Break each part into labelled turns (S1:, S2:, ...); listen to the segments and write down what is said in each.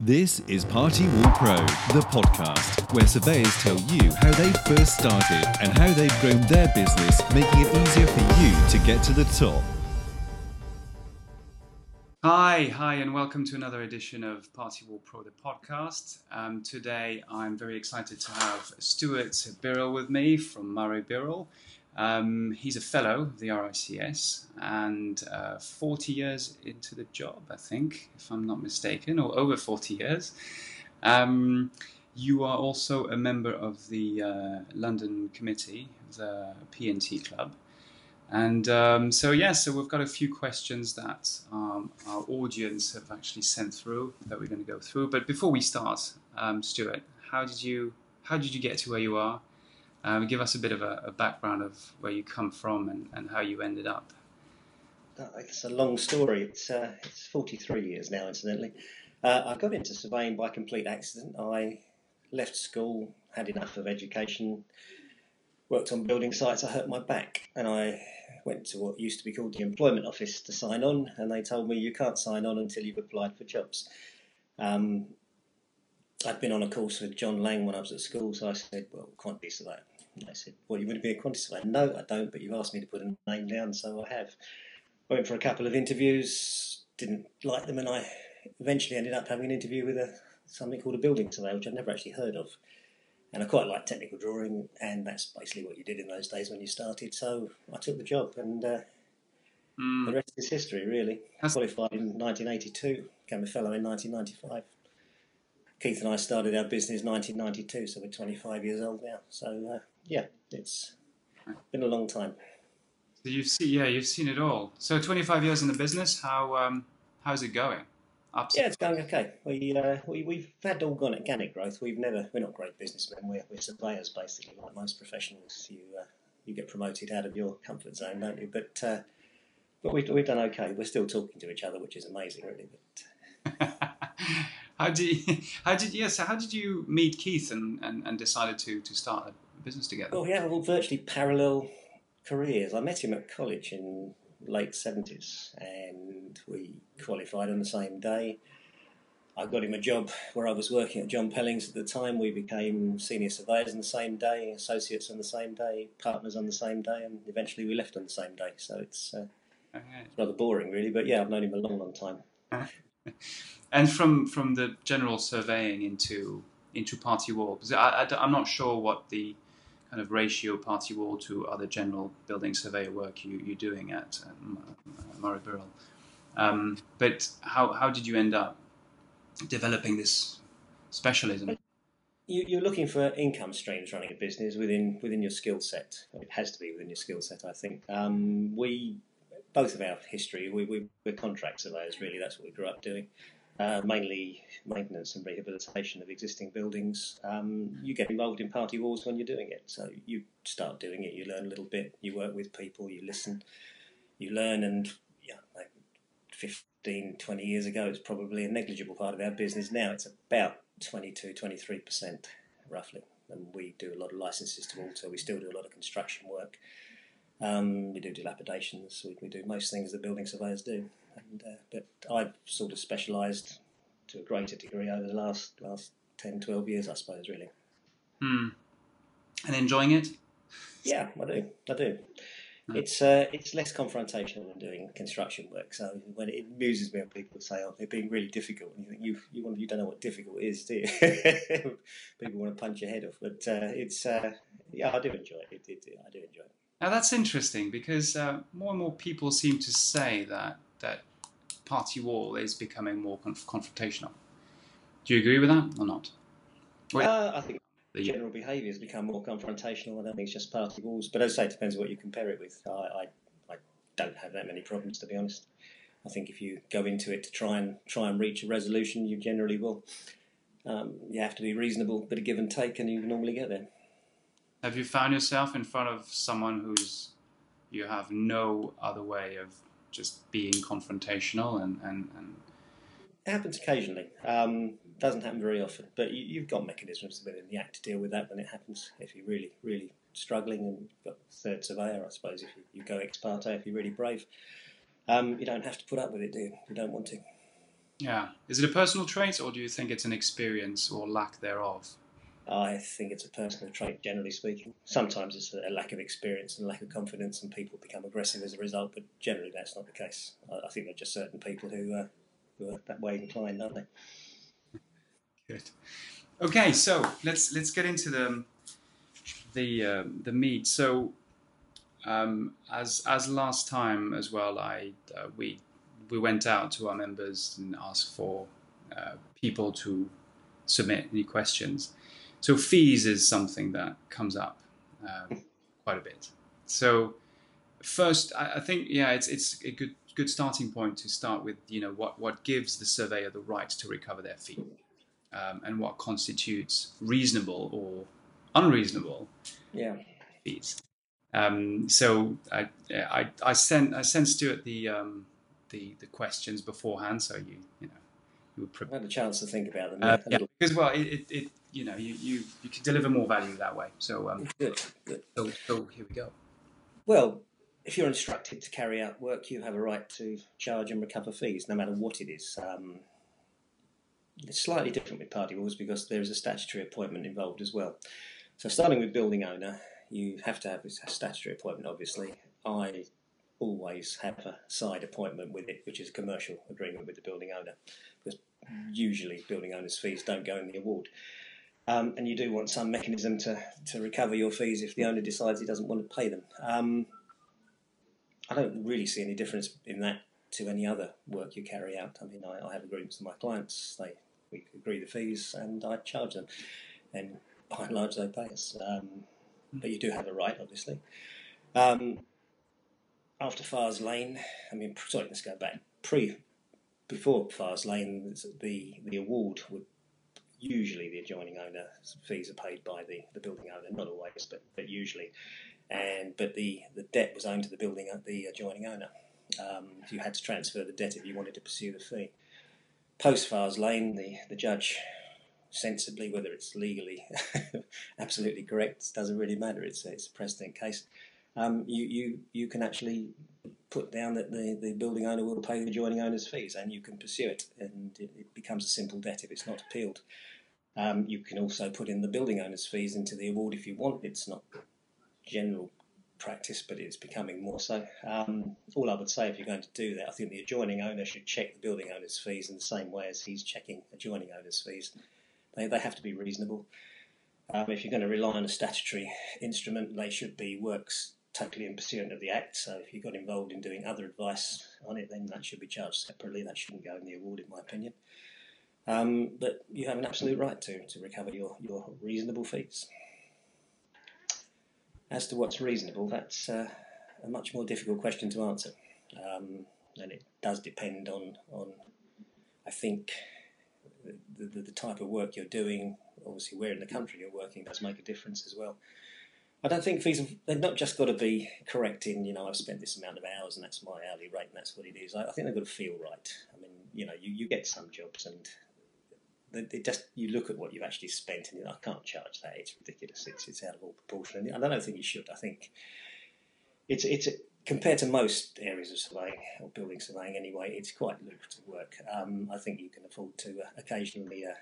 S1: This is Party Wall Pro, the podcast where surveyors tell you how they first started and how they've grown their business, making it easier for you to get to the top.
S2: Hi, hi, and welcome to another edition of Party Wall Pro, the podcast. Um, today, I'm very excited to have Stuart Birrell with me from Murray Birrell. Um, he's a fellow of the RICS and uh, 40 years into the job, I think, if I'm not mistaken, or over 40 years. Um, you are also a member of the uh, London committee, the P&T Club. And um, so, yeah, so we've got a few questions that um, our audience have actually sent through that we're going to go through. But before we start, um, Stuart, how did you how did you get to where you are? Um, give us a bit of a, a, background of where you come from and, and how you ended up.
S3: Uh, it's a long story. It's uh, it's 43 years now, incidentally. Uh, I got into surveying by complete accident. I left school, had enough of education, worked on building sites. I hurt my back, and I went to what used to be called the employment office to sign on, and they told me you can't sign on until you've applied for jobs. Um, I'd been on a course with John Lang when I was at school, so I said, "Well, quantity surveyor." I said, Well, you want to be a quantity surveyor? No, I don't, but you've asked me to put a name down, so I have. Went for a couple of interviews, didn't like them, and I eventually ended up having an interview with a something called a building surveyor, which I'd never actually heard of. And I quite like technical drawing, and that's basically what you did in those days when you started. So I took the job, and uh, mm. the rest is history, really. I qualified in 1982, became a fellow in 1995. Keith and I started our business in 1992, so we're 25 years old now. So uh, yeah, it's been a long time.
S2: So you've seen, yeah, you've seen it all. So 25 years in the business, how um, how's it going? Absolutely.
S3: Yeah, it's going okay. We uh, we we've had all gone organic growth. We've never we're not great businessmen. We're, we're surveyors basically, like most professionals. You uh, you get promoted out of your comfort zone, don't you? But uh, but we've we've done okay. We're still talking to each other, which is amazing, really. But
S2: how did you, how did yes? Yeah, so how did you meet Keith and, and, and decided to to start business together?
S3: Well, we have all virtually parallel careers. I met him at college in late 70s and we qualified on the same day. I got him a job where I was working at John Pellings at the time. We became senior surveyors on the same day, associates on the same day, partners on the same day, and eventually we left on the same day. So it's, uh, okay. it's rather boring, really. But yeah, I've known him a long, long time.
S2: and from from the general surveying into into party because I, I, I'm not sure what the kind of ratio party wall to other general building surveyor work you, you're doing at um, Murray Birrell. Um, but how, how did you end up developing this specialism?
S3: You, are looking for income streams running a business within within your skill set. It has to be within your skill set, I think. Um, we both of our history, we, we, we're contract surveyors. Really, that's what we grew up doing uh, mainly maintenance and rehabilitation of existing buildings. Um, you get involved in party walls when you're doing it. So you start doing it, you learn a little bit, you work with people, you listen, you learn, and yeah, like 15, 20 years ago, it's probably a negligible part of our business. Now it's about 22, 23% roughly. And we do a lot of licenses to alter, we still do a lot of construction work. Um, we do dilapidations, we, we do most things that building surveyors do. And, uh, but I've sort of specialised to a greater degree over the last last 10, 12 years, I suppose, really.
S2: Hmm. And enjoying it?
S3: Yeah, I do. I do. It's uh, it's less confrontational than doing construction work. So when it amuses me when people say, "Oh, they're being really difficult," and you think you you, want, you don't know what difficult is, do you? people want to punch your head off, but uh, it's uh, yeah, I do enjoy it. It, it. I do enjoy it.
S2: Now that's interesting because uh, more and more people seem to say that that party wall is becoming more conf- confrontational. Do you agree with that or not?
S3: Uh, I think the general behaviour has become more confrontational. I don't think it's just party walls, but as I say, it depends on what you compare it with. I, I, I don't have that many problems, to be honest. I think if you go into it to try and try and reach a resolution, you generally will. Um, you have to be reasonable, bit of give and take, and you normally get there.
S2: Have you found yourself in front of someone who's you have no other way of just being confrontational and, and, and...
S3: It happens occasionally. Um, doesn't happen very often, but you, have got mechanisms within the act to deal with that when it happens. If you're really, really struggling and you've got third surveyor, I suppose, if you, you go ex parte, if you're really brave, um, you don't have to put up with it, do you? You don't want to.
S2: Yeah. Is it a personal trait, or do you think it's an experience or lack thereof?
S3: I think it's a personal trait, generally speaking. Sometimes it's a lack of experience and lack of confidence, and people become aggressive as a result. But generally, that's not the case. I, think there are just certain people who, uh, who are that way inclined, aren't they?
S2: Good. Okay, so let's let's get into the the uh, the meat. So um, as as last time as well, I uh, we we went out to our members and asked for uh, people to submit any questions. So fees is something that comes up um, quite a bit. So first, I, I, think yeah, it's it's a good good starting point to start with. You know what what gives the surveyor the right to recover their fee, um, and what constitutes reasonable or unreasonable
S3: yeah.
S2: fees. Um, so I, I, I sent I sent Stuart the um, the the questions beforehand, so you you know you
S3: pre- had a chance to think about them.
S2: Uh, yeah, because well, it, it, it, you know you, you you can deliver more value that way. So
S3: um, good, good.
S2: So, so here we go.
S3: Well, if you're instructed to carry out work, you have a right to charge and recover fees, no matter what it is. Um, it's slightly different with party walls because there is a statutory appointment involved as well. So, starting with building owner, you have to have a statutory appointment, obviously. I always have a side appointment with it, which is a commercial agreement with the building owner, because usually building owners' fees don't go in the award. Um, and you do want some mechanism to, to recover your fees if the owner decides he doesn't want to pay them. Um, I don't really see any difference in that to any other work you carry out. I mean, I, I have agreements with my clients; they we agree the fees, and I charge them, and by and large they pay us. Um, but you do have a right, obviously. Um, after Fars Lane, I mean, sorry, let's go back. Pre, before Fars Lane, the the award would usually the adjoining owner fees are paid by the, the building owner, not always, but but usually, and but the, the debt was owned to the building the adjoining owner. Um, you had to transfer the debt if you wanted to pursue the fee. Post Fars Lane, the the judge sensibly, whether it's legally absolutely correct doesn't really matter. It's a, it's a precedent case. Um, you, you you can actually put down that the, the building owner will pay the adjoining owner's fees, and you can pursue it, and it, it becomes a simple debt if it's not appealed. Um, you can also put in the building owner's fees into the award if you want. It's not general practice, but it's becoming more so. Um, all I would say if you're going to do that, I think the adjoining owner should check the building owner's fees in the same way as he's checking adjoining owner's fees. They, they have to be reasonable. Um, if you're going to rely on a statutory instrument, they should be works totally in pursuant of the Act. So if you got involved in doing other advice on it, then that should be charged separately. That shouldn't go in the award, in my opinion. Um, but you have an absolute right to, to recover your, your reasonable fees. As to what's reasonable, that's uh, a much more difficult question to answer. Um, and it does depend on, on I think, the, the, the, type of work you're doing, obviously where in the country you're working does make a difference as well. I don't think fees have, they've not just got to be correct in, you know, I've spent this amount of hours and that's my hourly rate and that's what it is. I, I think they've got to feel right. I mean, you know, you, you get some jobs and they, just you look at what you've actually spent and I can't charge that. It's ridiculous. It's, it's out of all proportion. And I don't think you should. I think it's it's compared to most areas of surveying or building surveying anyway, it's quite lucrative work. Um, I think you can afford to occasionally uh,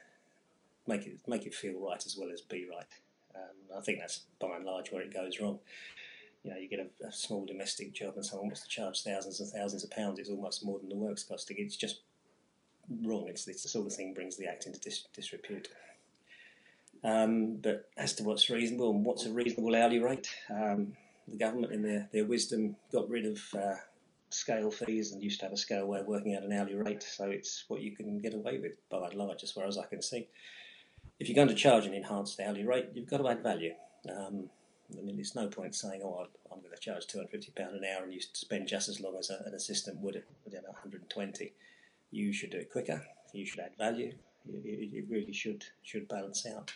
S3: make it make it feel right as well as be right. Um, I think that's by and large where it goes wrong. You know, you get a, a, small domestic job and someone wants to charge thousands and thousands of pounds. It's almost more than the work's costing. It's just wrong. It's, it's the sort of thing brings the act into dis- disrepute. Um, but as to what's reasonable and what's a reasonable hourly rate, um, the government, in their, their wisdom, got rid of uh, scale fees and used to have a scale way of working out an hourly rate. So it's what you can get away with by and large, as far as I can see. If you're going to charge an enhanced hourly rate, you've got to add value. Um, I mean, there's no point saying, "Oh, I'm going to charge 250 pound an hour," and you spend just as long as a, an assistant would at you know, 120. You should do it quicker. You should add value. It, it really should should balance out.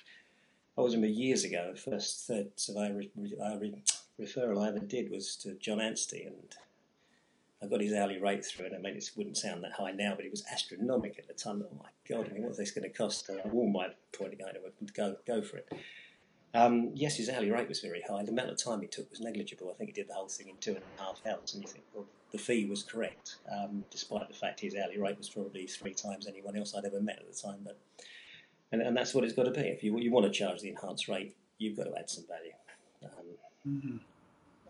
S3: I was remember years ago, the first third survey re, re, referral I ever did was to John Anstey, and I got his hourly rate through, and I mean, it wouldn't sound that high now, but it was astronomical at the time. Oh my God, I mean, what's this going to cost? I warned my point of guy to go, go for it. Um, yes, his hourly rate was very high. The amount of time he took was negligible. I think he did the whole thing in two and a half hours, and you think, well, the fee was correct, um, despite the fact his hourly rate was probably three times anyone else I'd ever met at the time. But and, and that's what it's got to be. If you you want to charge the enhanced rate, you've got to add some value. Um,
S2: Mm-hmm.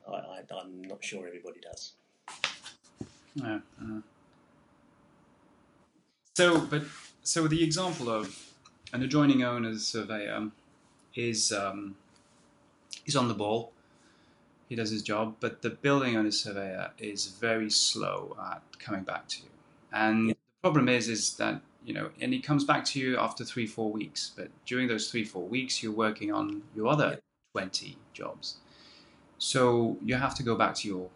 S3: I, I, I'm not sure everybody does.
S2: Yeah. uh. So, but so the example of an adjoining owner's surveyor is um, he's on the ball. He does his job, but the building owner's surveyor is very slow at coming back to you. And
S3: Yeah.
S2: the problem is, is that you know, and he comes back to you after three, four weeks. But during those three, four weeks, you're working on your other twenty jobs. So you have to go back to your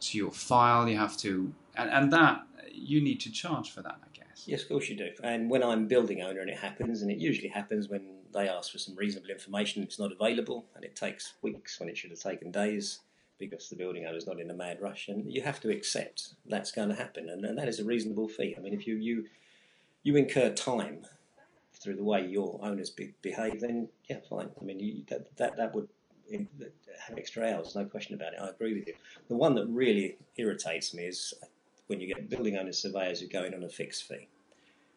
S2: to your file. You have to, and, and that you need to charge for that, I guess.
S3: Yes, of course you do. And when I'm building owner and it happens, and it usually happens when they ask for some reasonable information, it's not available, and it takes weeks when it should have taken days because the building owner's not in a mad rush, and you have to accept that's going to happen, and, and that is a reasonable fee. I mean, if you you you incur time through the way your owners be, behave, then yeah, fine. I mean, you, that, that that would have extra hours, no question about it. I agree with you. The one that really irritates me is when you get building owner surveyors who go in on a fixed fee,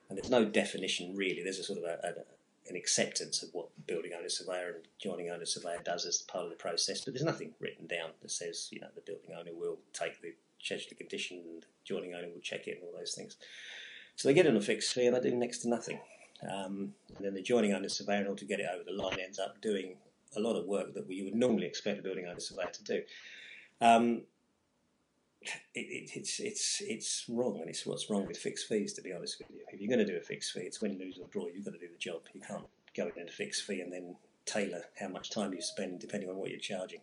S3: and there's no definition really. There's a sort of a, a, an acceptance of what building owner surveyor and joining owner surveyor does as part of the process, but there's nothing written down that says you know the building owner will take the schedule condition and the joining owner will check it and all those things. So they get on a fixed fee and they do next to nothing. Um, and then the joining owner surveyor, in order to get it over the line, ends up doing a lot of work that we would normally expect a building owner surveyor to do. Um, it, it, it's it's it's wrong, and it's what's wrong with fixed fees. To be honest with you, if you're going to do a fixed fee, it's win, lose or draw. You've got to do the job. You can't go in at a fixed fee and then tailor how much time you spend depending on what you're charging.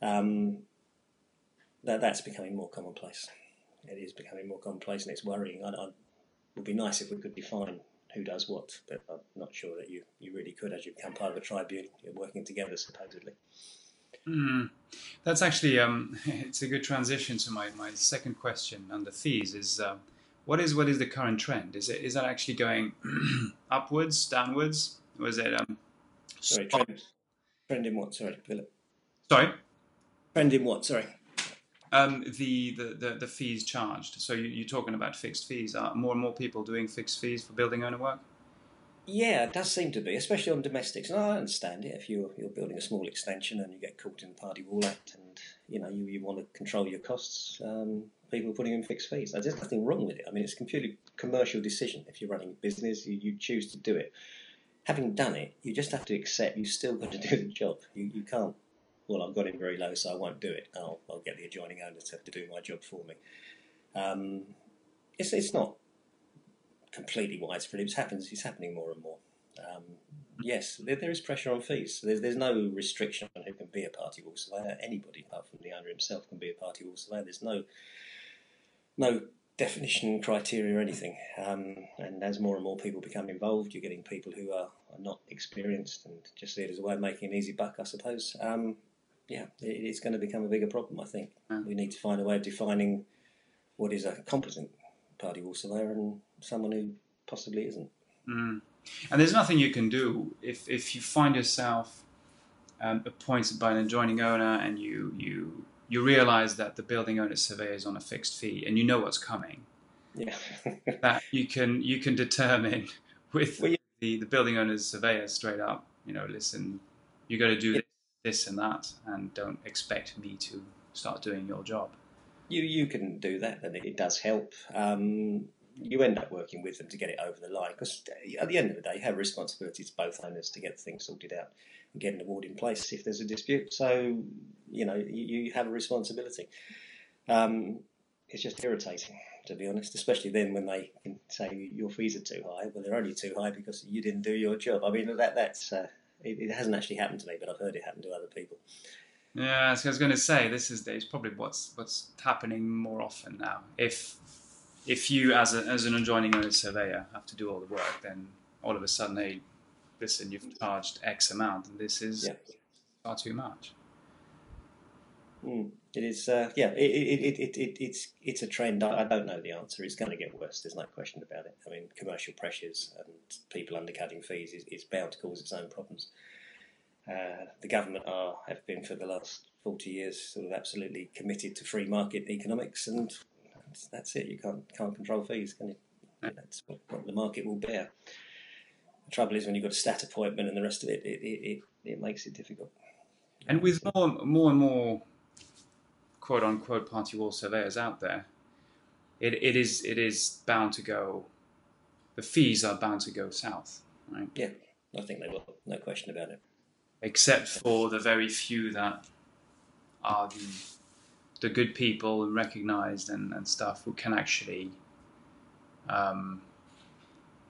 S3: Um, that that's becoming more commonplace. It is becoming more commonplace, and it's worrying. I, I, it would be nice if we could define who does what, but I'm not sure that you, you really could as you become part of a tribunal. You're working together, supposedly.
S2: Mm. That's actually um, it's a good transition to my, my second question on the fees. Is uh, what is what is the current trend? Is it is that actually going upwards, downwards, or is it? Um,
S3: Sorry, trend, trend in what? Sorry, Philip.
S2: Sorry,
S3: Trend in what? Sorry.
S2: Um, the, the, the the fees charged. So you, you're talking about fixed fees. Are more and more people doing fixed fees for building owner work?
S3: Yeah, it does seem to be, especially on domestics. And I understand it if you're you're building a small extension and you get caught in the Party Wall Act, and you know you, you want to control your costs. Um, people are putting in fixed fees. There's nothing wrong with it. I mean, it's a completely commercial decision. If you're running a business, you, you choose to do it. Having done it, you just have to accept you've still got to do the job. You you can't. Well, I've got it very low, so I won't do it. I'll, I'll get the adjoining owner to, to do my job for me. Um, it's it's not completely widespread. It's happens. It's happening more and more. Um, yes, there, there is pressure on fees. There's, there's no restriction on who can be a party wall surveyor. Anybody, apart from the owner himself, can be a party wall surveyor. There's no no definition, criteria, or anything. Um, and as more and more people become involved, you're getting people who are, are not experienced and just see it as a way of making an easy buck, I suppose. Um, yeah, it, it's going to become a bigger problem. I think
S2: Yeah.
S3: we need to find a way of defining what is a competent party wall surveyor and someone who possibly isn't.
S2: Mm. And there's nothing you can do if, if you find yourself um, appointed by an adjoining owner and you, you you realize that the building owner surveyor is on a fixed fee and you know what's coming.
S3: Yeah.
S2: That you can you can determine with
S3: Well, yeah.
S2: the, the building owner's surveyor straight up. You know, listen, you got to do this, this and that, and don't expect me to start doing your job.
S3: you you can do that, and it does help. Um, you end up working with them to get it over the line because at the end of the day, you have a responsibility to both owners to get things sorted out and get an award in place if there's a dispute. So you know you, you have a responsibility. Um, it's just irritating, to be honest, especially then when they can say your fees are too high. Well, they're only too high because you didn't do your job. I mean, that that's uh, it, it hasn't actually happened to me, but I've heard it happen to other people.
S2: Yeah, so I was going to say this is it's probably what's what's happening more often now. If if you as a, as an adjoining owner surveyor have to do all the work, then all of a sudden, hey, listen, you've charged X amount, and this is
S3: Yeah.
S2: far too much.
S3: Mm, it is, uh, yeah. It, it, it, it, it, it's it's a trend. I, don't know the answer. It's going to get worse. There's no question about it. I mean, commercial pressures and people undercutting fees is, is bound to cause its own problems. Uh, the government are have been for the last 40 years sort of absolutely committed to free market economics, and that's, that's it. You can't can't control fees, can you? That's what, what the market will bear. The trouble is when you've got a stat appointment and the rest of it, it, it, it, it makes it difficult.
S2: And with more, more and more quote unquote party wall surveyors out there, it, it is it is bound to go. The fees are bound to go south, right?
S3: Yeah, I think they will. No question about it.
S2: Except for the very few that are the the good people and recognised and, and stuff who can actually um,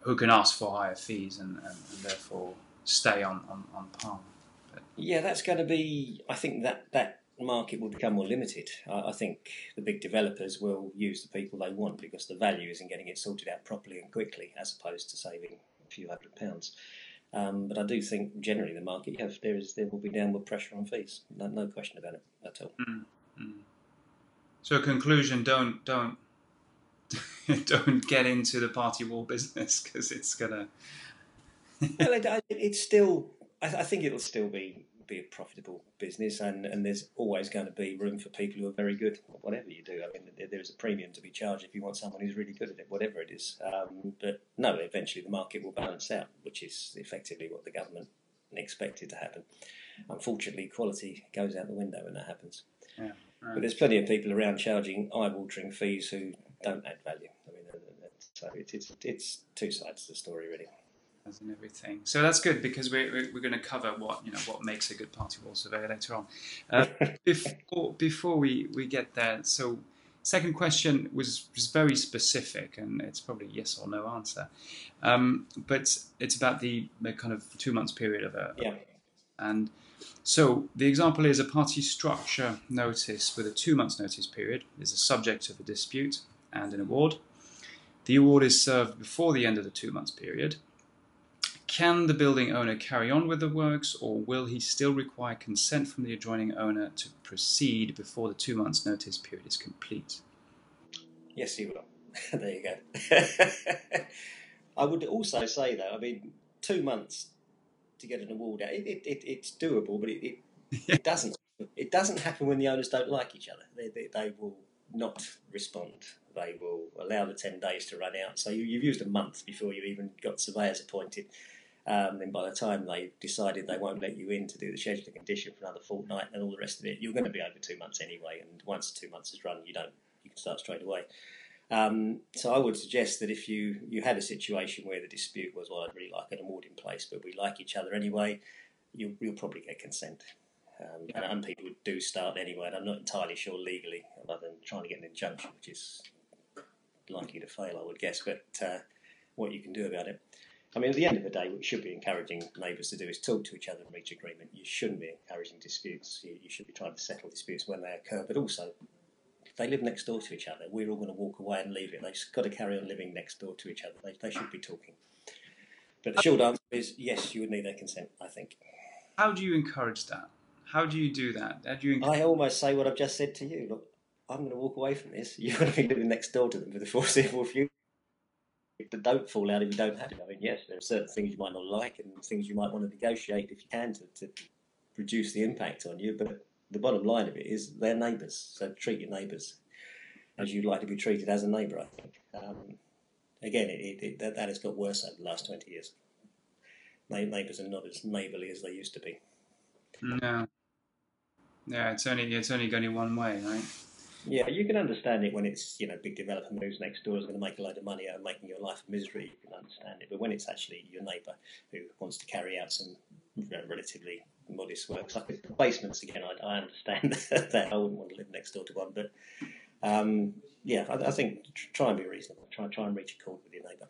S2: who can ask for higher fees and, and, and therefore stay on, on, on par. But,
S3: Yeah, that's going to be. I think that that market will become more limited. I, I think the big developers will use the people they want because the value is in getting it sorted out properly and quickly, as opposed to saving a few hundred pounds. Um, but I do think generally the market, have, there is there will be downward pressure on fees. No, no question about it at all.
S2: so conclusion: don't don't don't get into the party wall business because it's gonna.
S3: well, it, it's still. I, I think it'll still be be a profitable business, and, and there's always going to be room for people who are very good at whatever you do. I mean, there, there is a premium to be charged if you want someone who's really good at it, whatever it is. Um, but no, eventually the market will balance out, which is effectively what the government expected to happen. Unfortunately, quality goes out the window when that happens.
S2: Yeah,
S3: But there's plenty of people around charging eye-watering fees who don't add value. I mean, uh, so it, it's it's two sides to the story, really.
S2: As in everything. So that's good because we're, we're, we're going to cover what you know what makes a good party wall survey later on. Uh, before before we, we get there, so second question was was very specific and it's probably yes or no answer, um, but it's about the, the kind of two months period of a
S3: Yeah.
S2: and so the example is a party structure notice with a two months notice period is a subject of a dispute and an award. The award is served before the end of the two months period. Can the building owner carry on with the works or will he still require consent from the adjoining owner to proceed before the two months notice period is complete?
S3: Yes, he will. there you go. I would also say though, I mean, two months to get an award out, it, it, it, it's doable, but it, it, doesn't. It doesn't happen when the owners don't like each other. They, they, they will not respond. They will allow the ten days to run out. So you, you've used a month before you've even got surveyors appointed. Um, and by the time they've decided they won't let you in to do the schedule of condition for another fortnight and all the rest of it, you're going to be over two months anyway. And once two months is run, you don't you can start straight away. Um, so I would suggest that if you, you had a situation where the dispute was, well, I'd really like an award in place, but we like each other anyway, you, you'll probably get consent. Um, and, and people would do start anyway, and I'm not entirely sure legally, other than trying to get an injunction, which is likely to fail, I would guess, but uh, what you can do about it. I mean, at the end of the day, what you should be encouraging neighbours to do is talk to each other and reach agreement. You shouldn't be encouraging disputes. You, you should be trying to settle disputes when they occur, but also if they live next door to each other, we're all going to walk away and leave it. They've got to carry on living next door to each other. They, they should be talking. But the short answer is yes, you would need their consent, I think.
S2: How do you encourage that? How do you do that? How do you encourage
S3: I almost say what I've just said to you. Look, I'm going to walk away from this. You're going to be living next door to them for the foreseeable future. But don't fall out if you don't have to. I mean, yes, there are certain things you might not like and things you might want to negotiate if you can to, to reduce the impact on you. But the bottom line of it is they're neighbours, so treat your neighbours as you'd like to be treated as a neighbour. I think. Um, again, it, it, that, that has got worse over the last twenty years. Neighbours are not as neighbourly as they used to be.
S2: No. Yeah, it's only it's only going one way, right?
S3: Yeah, you can understand it when it's you know big developer moves next door is going to make a load of money out of making your life a misery. You can understand it, but when it's actually your neighbour who wants to carry out some you know, relatively modest works, like with the basements again, I, I understand that I wouldn't want to live next door to one, but um, yeah, I, I think try and be reasonable. Try try and reach a accord with your neighbour,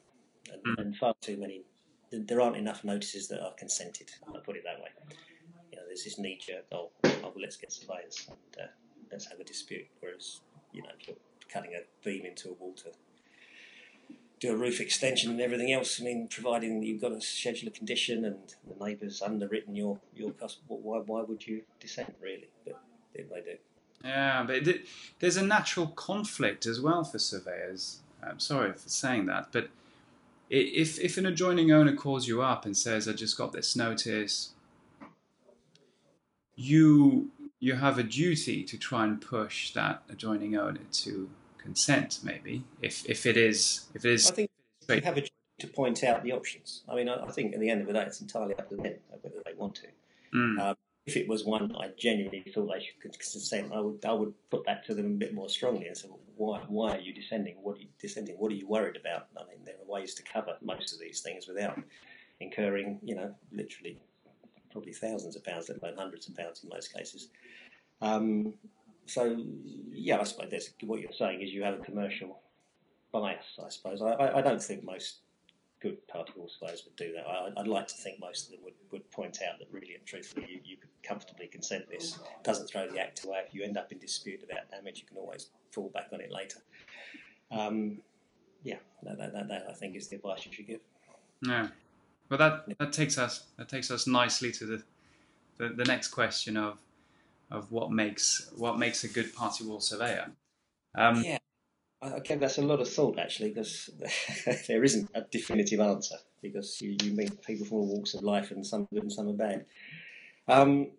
S3: and,
S2: Mm.
S3: and far too many. There aren't enough notices that are consented. I'll put it that way. You know, there's this knee jerk. Oh, oh let's get surveyors and uh, let's have a dispute. Whereas, you know, cutting a beam into a wall to do a roof extension and everything else, I mean, providing you've got a schedule of condition and the neighbours underwritten your, your cost, why, why would you dissent, really? But they, do.
S2: Yeah, but there's a natural conflict as well for surveyors. I'm sorry for saying that, but if if an adjoining owner calls you up and says, "I just got this notice," you you have a duty to try and push that adjoining owner to consent, maybe if if it is if it is.
S3: I think you have a duty to point out the options. I mean, I, I think at the end of the day, it's entirely up to them whether they want to.
S2: Mm.
S3: Um, if it was one I genuinely thought they should consent, I would I would put that to them a bit more strongly and say, well, why why are you descending? What are you descending? What are you worried about? I mean, there are ways to cover most of these things without incurring, you know, literally probably thousands of pounds, let alone hundreds of pounds in most cases. Um, so yeah, I suppose that's what you're saying is you have a commercial bias. I suppose I, I, don't think most good party wall surveyors would do that. I, would like to think most of them would, would point out that really and truthfully you, you could comfortably consent this. It doesn't throw the act away. If you end up in dispute about damage, you can always fall back on it later. Um, yeah, that, that, that, that, I think is the advice you should give.
S2: Yeah, well that that takes us that takes us nicely to the the, the next question of of what makes what makes a good party wall surveyor. Um,
S3: yeah. I gave that a lot of thought actually, because there isn't a definitive answer. Because you, you meet people from all walks of life, and some are good and some are bad. Um,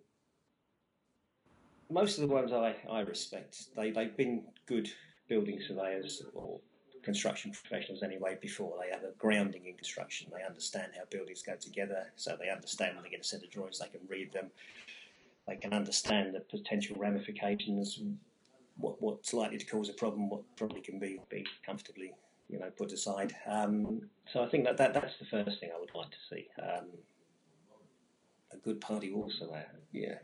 S3: most of the ones I, I respect, they, they've been good building surveyors or construction professionals anyway before. They have a grounding in construction. They understand how buildings go together, so they understand when they get a set of drawings, they can read them. They can understand the potential ramifications, what, what's likely to cause a problem, what probably can be, be comfortably you know put aside. Um, so I think that, that that's the first thing I would like to see. Um, a good party also surveyor, yeah.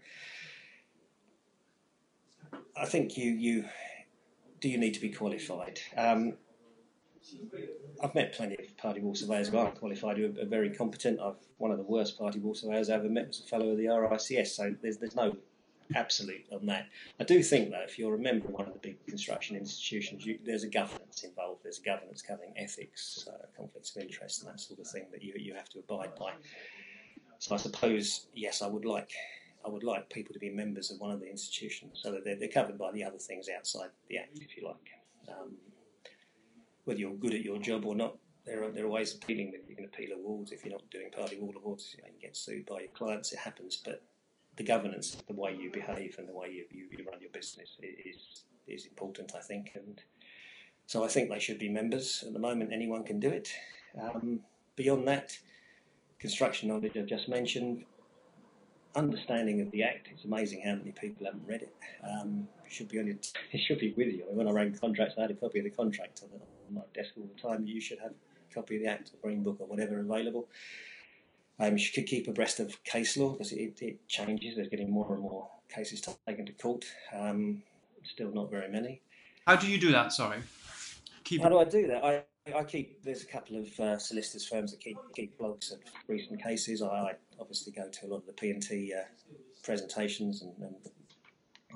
S3: I think you you do you need to be qualified. Um, I've met plenty of party wall surveyors who aren't qualified who are very competent. I've one of the worst party wall surveyors I ever met was a fellow of the RICS. So there's there's no absolute on that. I do think though, if you're a member of one of the big construction institutions, you, there's a governance involved. There's a governance covering ethics, uh, conflicts of interest, and that sort of thing that you you have to abide by. So I suppose yes, I would like I would like people to be members of one of the institutions so that they're, they're covered by the other things outside the Act, if you like. Um, whether you're good at your job or not, there are, there are ways of appealing that you can appeal awards. If you're not doing party wall awards, you, know, you get sued by your clients, it happens. But the governance, the way you behave and the way you, you, you run your business is, is important, I think. And so I think they should be members. At the moment, anyone can do it. Um, beyond that, construction knowledge I've just mentioned, understanding of the Act. It's amazing how many people haven't read it. Um, it should be on your, it should be with you. I mean, when I ran contracts, I had a copy of the contract on my desk all the time. You should have a copy of the Act, or Green Book, or whatever available. Um, you should keep abreast of case law because it, it, changes. There's getting more and more cases taken to court. Um, still not very many.
S2: How do you do that? Sorry.
S3: Keep... How do I do that? I, I keep. There's a couple of uh, solicitors firms that keep keep blogs of recent cases. I, I obviously go to a lot of the P and T uh, presentations, and, and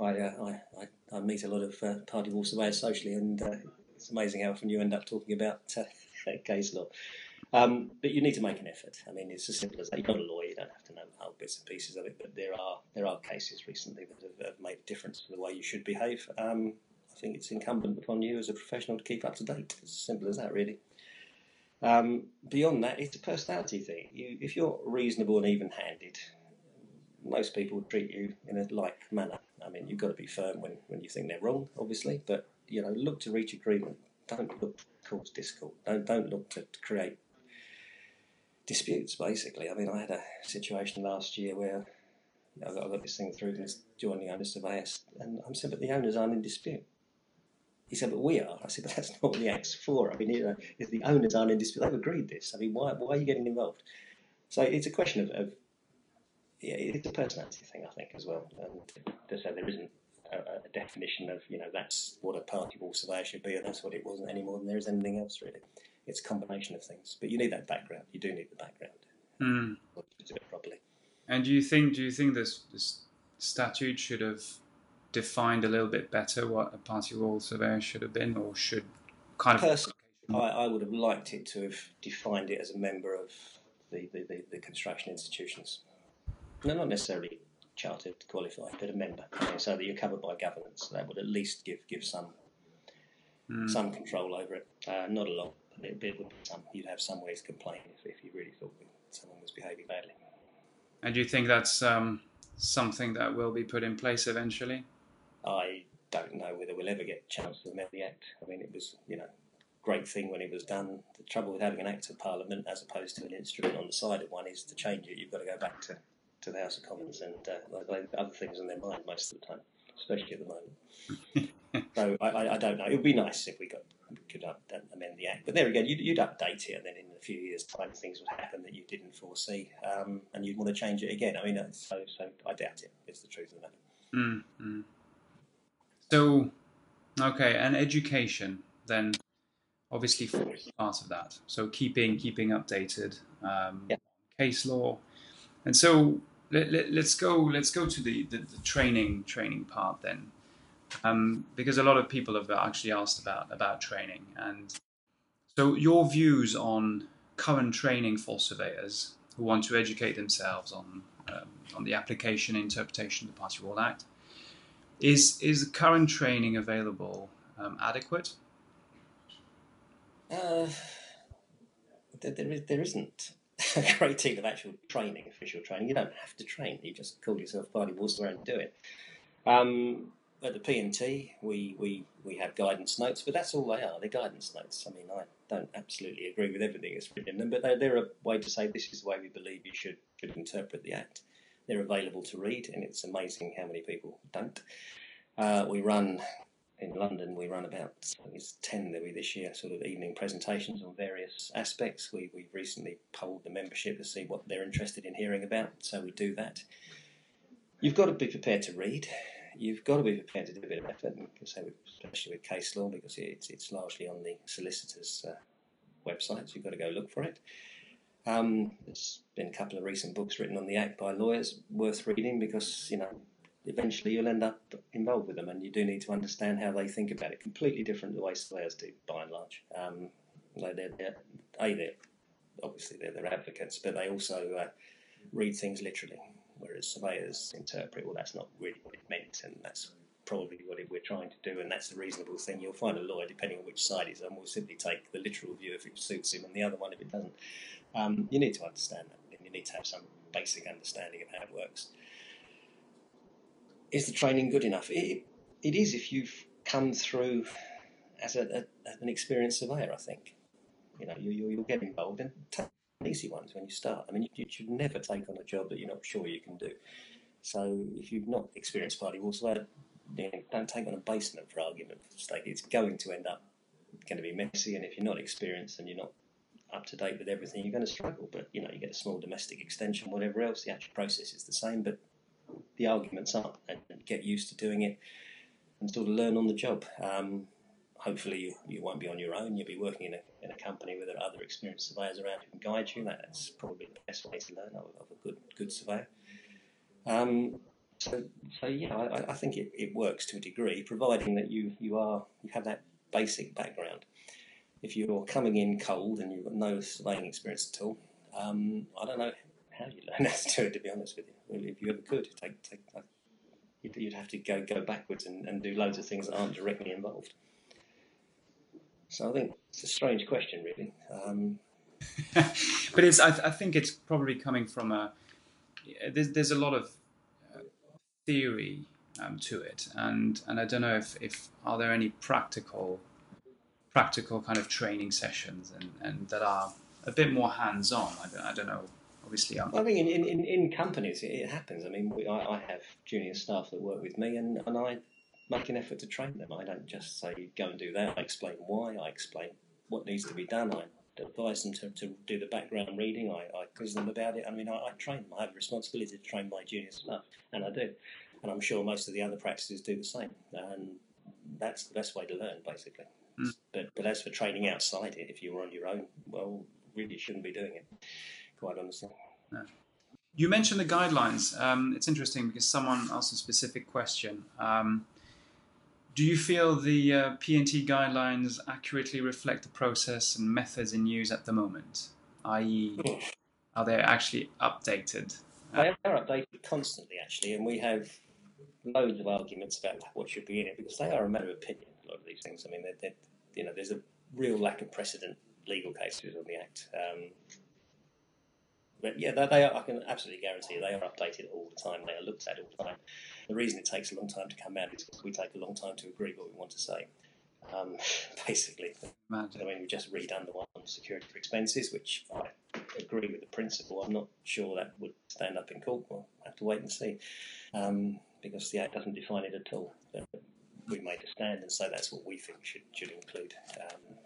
S3: I, uh, I, I, meet a lot of uh, party wall surveyors socially, and uh, it's amazing how often you end up talking about uh, case law. Um, but you need to make an effort. I mean, it's as simple as that. You're not a lawyer; you don't have to know whole bits and pieces of it. But there are there are cases recently that have, have made a difference to the way you should behave. Um, I think it's incumbent upon you as a professional to keep up to date. It's as simple as that, really. Um, beyond that, it's a personality thing. You, if you're reasonable and even-handed, most people treat you in a like manner. I mean, you've got to be firm when, when you think they're wrong, obviously, but you know, look to reach agreement. Don't look to cause discord. Don't don't look to create disputes, basically. I mean, I had a situation last year where I got, I got this thing through this joining under surveyors, and I said, but the owners aren't in dispute. He said, but we are. I said, but that's not what the Act's for. I mean, you know, if the owners aren't in dispute, they've agreed this. I mean, why, why are you getting involved? So it's a question of, of yeah, it's a personality thing, I think, as well. And to say there isn't a, a, definition of, you know, that's what a party wall surveyor should be, and that's what it wasn't any more than there is anything else, really it's a combination of things. But you need that background. You do need the background
S2: mm.
S3: to do it properly.
S2: And do you think do you think this this statute should have defined a little bit better what a party wall surveyor should have been, or should kind of?
S3: Personally, I, I would have liked it to have defined it as a member of the, the, the, the construction institutions. No, not necessarily chartered, qualified, but a member, so that you're covered by governance. That would at least give give some mm. some control over it. Uh, not a lot, but it, it would be some, you'd have some ways to complain if, if you really thought someone was behaving badly.
S2: And do you think that's um, something that will be put in place eventually?
S3: I don't know whether we'll ever get a chance to amend the Act. I mean, it was, you know, great thing when it was done. The trouble with having an Act of Parliament as opposed to an instrument on the side of one is to change it, you've got to go back to, to the House of Commons and uh, other things on their mind most of the time, especially at the moment. so I, I, I, don't know. It would be nice if we got could up, amend the Act. But there again, you'd, you'd update it and then in a few years' time things would happen that you didn't foresee um, and you'd want to change it again. I mean, so, so I doubt it. it, is the truth of the matter.
S2: Mm-hmm. So, okay, and education then obviously part of that. So keeping keeping updated um, yeah. case law, and so let, us let, go let's go to the, the, the training training part then, um, because a lot of people have actually asked about about training, and so your views on current training for surveyors who want to educate themselves on um, on the application interpretation of the Party Wall Act is is current training available um, adequate?
S3: Uh, there, is, there isn't a great deal of actual training, official training. You don't have to train. You just call yourself party around and do it. Um, at the P&T, we, we, we have guidance notes, but that's all they are. They're guidance notes. I mean, I don't absolutely agree with everything that's written in them, but they're, they're a way to say this is the way we believe you should, should interpret the Act. They're available to read, and it's amazing how many people don't. Uh, we run in London. We run about it's ten that we this year, sort of evening presentations on various aspects. We we recently polled the membership to see what they're interested in hearing about, so we do that. You've got to be prepared to read. You've got to be prepared to do a bit of effort, especially with case law, because it's it's largely on the solicitors' uh, websites. You've got to go look for it. Um, there's been a couple of recent books written on the Act by lawyers worth reading because you know eventually you'll end up involved with them, and you do need to understand how they think about it. Completely different the way surveyors do, by and large. Um, they're, they're, a they're obviously they're, they're advocates, but they also uh, read things literally, whereas surveyors interpret. Well, that's not really what it meant, and that's probably what it, we're trying to do, and that's the reasonable thing. You'll find a lawyer, depending on which side he's on, will simply take the literal view if it suits him, and the other one if it doesn't. Um, you need to understand that, and you need to have some basic understanding of how it works. Is the training good enough? It, it is if you've come through as a, a, an experienced surveyor, I think. You know, you, you, you'll get involved and take easy ones when you start. I mean, you, you, should never take on a job that you're not sure you can do. So if you've not experienced party wall surveyor, you know, don't take on a basement for argument's sake. It's going to end up going to be messy, and if you're not experienced and you're not up to date with everything, you're going to struggle. But you know, you get a small domestic extension, whatever else. The actual process is the same, but the arguments up and, get used to doing it and sort of learn on the job. Um, hopefully, you, you won't be on your own. You'll be working in a, in a company with other experienced surveyors around who can guide you. That's probably the best way to learn of, of a good good surveyor. Um, so, so yeah, I, I think it, it works to a degree, providing that you, you are you have that basic background. If you're coming in cold and you've got no surveying experience at all, um, I don't know how you learn how to do it. To be honest with you, if you ever could, take, take, you'd, you'd have to go go backwards and, and do loads of things that aren't directly involved. So I think it's a strange question, really. Um,
S2: but it's I, I, think it's probably coming from a there's, there's a lot of uh, theory um, to it, and and I don't know if, if are there any practical practical kind of training sessions and, and that are a bit more hands on. I don't, I don't know obviously. I'm...
S3: I think in, in, in companies it, it happens. I mean, we, I, I, have junior staff that work with me, and, and I make an effort to train them. I don't just say go and do that. I explain why. I explain what needs to be done. I advise them to, to do the background reading. I, I quiz them about it. I mean, I, I train them. I have a responsibility to train my junior staff, and I do. And I'm sure most of the other practices do the same. And that's the best way to learn, basically. Mm. But but as for training outside it, if you were on your own, well, really shouldn't be doing it quite honestly. Yeah.
S2: You mentioned the guidelines. Um, it's interesting because someone asked a specific question. Um, do you feel the uh, P&T guidelines accurately reflect the process and methods in use at the moment? I.e., are they actually updated?
S3: They are updated constantly, actually, and we have loads of arguments about what should be in it because they are a matter of opinion. A lot of these things. I mean, they're, they're, you know, there's a real lack of precedent legal cases on the Act. Um, but yeah, they, they are, I can absolutely guarantee they are updated all the time. They are looked at all the time. The reason it takes a long time to come out is because we take a long time to agree what we want to say. Um, basically,
S2: Imagine.
S3: I mean, we just redone the one on security for expenses, which I agree with the principle. I'm not sure that would stand up in court. We'll have to wait and see, um, because the Act doesn't define it at all. But we made a stand and say that's what we think should should include. Um,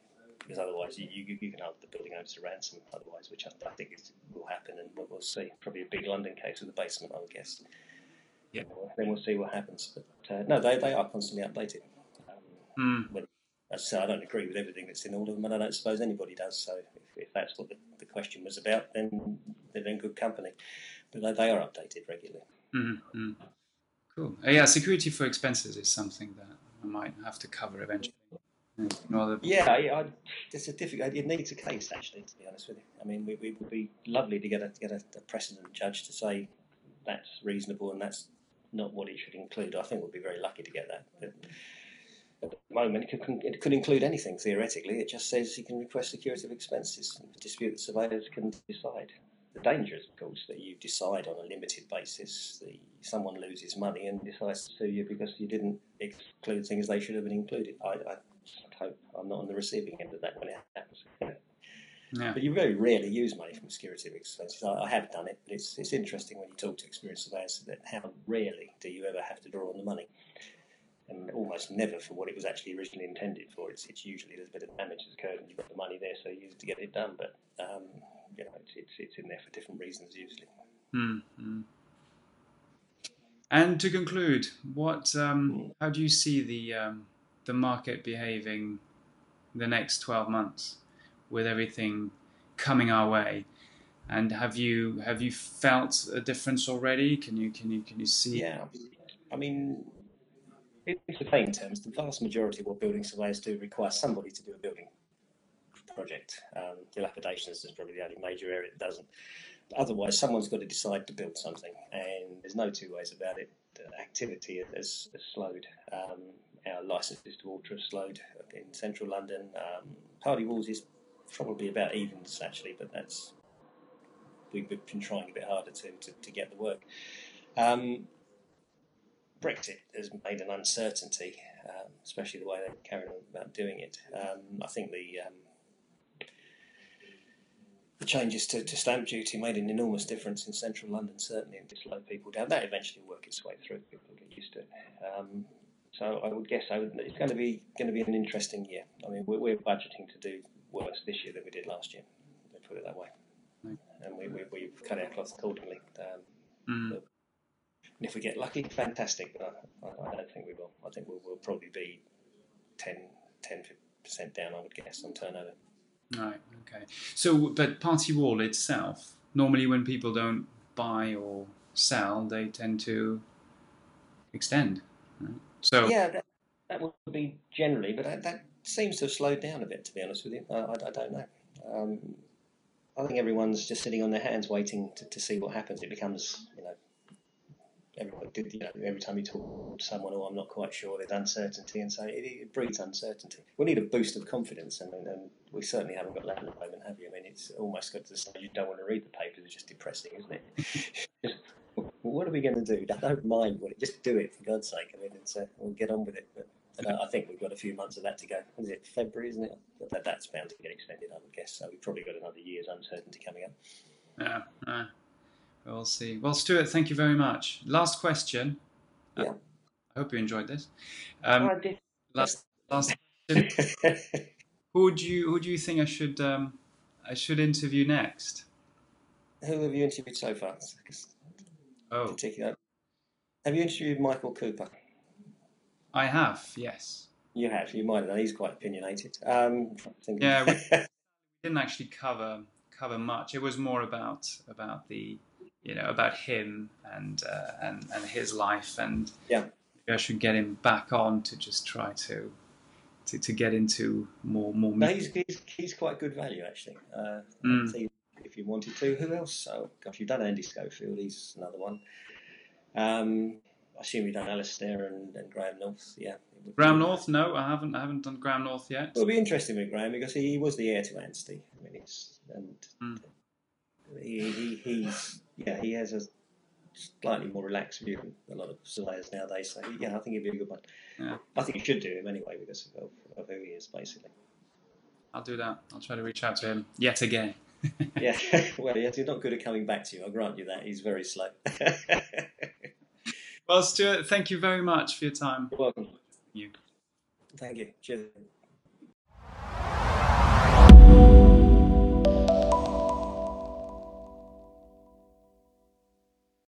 S3: because otherwise, you, you, you can hold the building owners to ransom. Otherwise, which I, I think is, will happen, and we'll, we'll see. Probably a big London case with the basement, I would guess.
S2: Yeah.
S3: Then we'll see what happens. But uh, no, they, they are constantly updated. Um,
S2: Mm.
S3: as I say, I don't agree with everything that's in all of them, and I don't suppose anybody does. So if, if that's what the, the question was about, then they're in good company. But they, they are updated regularly.
S2: Mm-hmm. Cool. Uh, yeah, security for expenses is something that I might have to cover eventually. Mm. Yeah, no other-
S3: Yeah, I, I, it's a difficult. It needs a case, actually, to be honest with you. I mean, we, we would be lovely to get a get a, a precedent judge to say that's reasonable and that's not what it should include. I think we'd be very lucky to get that. But at the moment, it could, it could include anything theoretically. It just says you can request security of expenses. And dispute that surveyors can decide. The danger is, of course, that you decide on a limited basis. The, someone loses money and decides to sue you because you didn't exclude things they should have been included. I, I hope I'm not on the receiving end of that when it happens.
S2: Yeah.
S3: But you very rarely use money from security expenses. I, I have done it, but it's, it's interesting when you talk to experienced surveyors that how rarely do you ever have to draw on the money. And almost never for what it was actually originally intended for. It's, it's usually there's a bit of damage that's occurred and you've got the money there, so you use it to get it done. But um, you know, it's, it's, it's in there for different reasons usually.
S2: Mm, mm. And to conclude, what um, how do you see the um, the market behaving the next twelve months with everything coming our way? And have you have you felt a difference already? Can you can you can you see?
S3: Yeah, I mean, in plain terms, the vast majority of what building surveyors do require somebody to do a building project. Um, dilapidations is probably the only major area that doesn't. Otherwise, someone's got to decide to build something, and there's no two ways about it. The activity has, has slowed. Um, our licences to have slowed in central London. Um, Party Walls is probably about evens actually, but that's we've been trying a bit harder to, to, to get the work. Um, Brexit has made an uncertainty, um, especially the way they're carrying on about doing it. Um, I think the um, the changes to, to stamp duty made an enormous difference in central London, certainly, and to slow people down. That eventually will work its way through. People get used to it. Um, so I would guess I would, it's going to be going to be an interesting year. I mean, we're, we're budgeting to do worse this year than we did last year. Let put it that way. And we, we, we've cut our cloth accordingly. Um,
S2: Mm.
S3: and if we get lucky, fantastic. But I, I, I don't think we will. I think we'll, we'll probably be 10, 10 percent down. I would guess on turnover.
S2: Right. Okay. So, but Party Wall itself, normally when people don't buy or sell, they tend to extend. So,
S3: Yeah, that, that would be generally, but that, seems to have slowed down a bit. To be honest with you, I, I, don't know. Um, I think everyone's just sitting on their hands, waiting to, to see what happens. It becomes, you know, everyone did, you know, every time you talk to someone, oh, I'm not quite sure, there's uncertainty, and so it, it breeds uncertainty. We need a boost of confidence, and, and we certainly haven't got that at the moment, have you? I mean, it's almost got to the stage you don't want to read the papers. It's just depressing, isn't it? what are we going to do? I don't mind what it. Just do it for God's sake. I mean, it's uh, we'll get on with it. But uh, I think we've got a few months of that to go. Is it February? Isn't it? That, that's bound to get extended, I would guess. So we've probably got another year's uncertainty coming up.
S2: yeah, uh, we'll see. Well, Stuart, thank you very much. Last question. Uh,
S3: Yeah.
S2: I hope you enjoyed this. Um,
S3: I did.
S2: last, last question. Who do you who do you think I should um, I should interview next?
S3: Who have you interviewed so far?
S2: Oh,
S3: Particular. Have you interviewed Michael Cooper?
S2: I have. Yes.
S3: You have. You might have. He's quite opinionated. Um,
S2: Yeah, we- didn't actually cover cover much. It was more about about the you know about him and uh, and and his life, and
S3: Yeah.
S2: maybe I should get him back on to just try to to, to get into more more.
S3: No, he's, he's, he's quite good value actually. Uh,
S2: Mm.
S3: If you wanted to, who else? Oh gosh, you've done Andy Schofield. He's another one. Um, I assume you've done Alistair and, and Graham North. Yeah, it would be-
S2: Graham North? No, I haven't. I haven't done Graham North yet.
S3: It'll be interesting with Graham because he was the heir to Anstey. I mean, it's and
S2: Mm.
S3: he, he he's yeah he has a slightly more relaxed view than a lot of surveyors nowadays. So yeah, I think he'd be a good one.
S2: Yeah.
S3: I think you should do him anyway because of, of who he is, basically.
S2: I'll do that. I'll try to reach out to him yet again.
S3: yeah, well, yes, he's not good at coming back to you. I'll grant you that. He's very slow.
S2: well, Stuart, thank you very much for your time.
S3: You're welcome.
S2: You.
S3: Thank you. Cheers.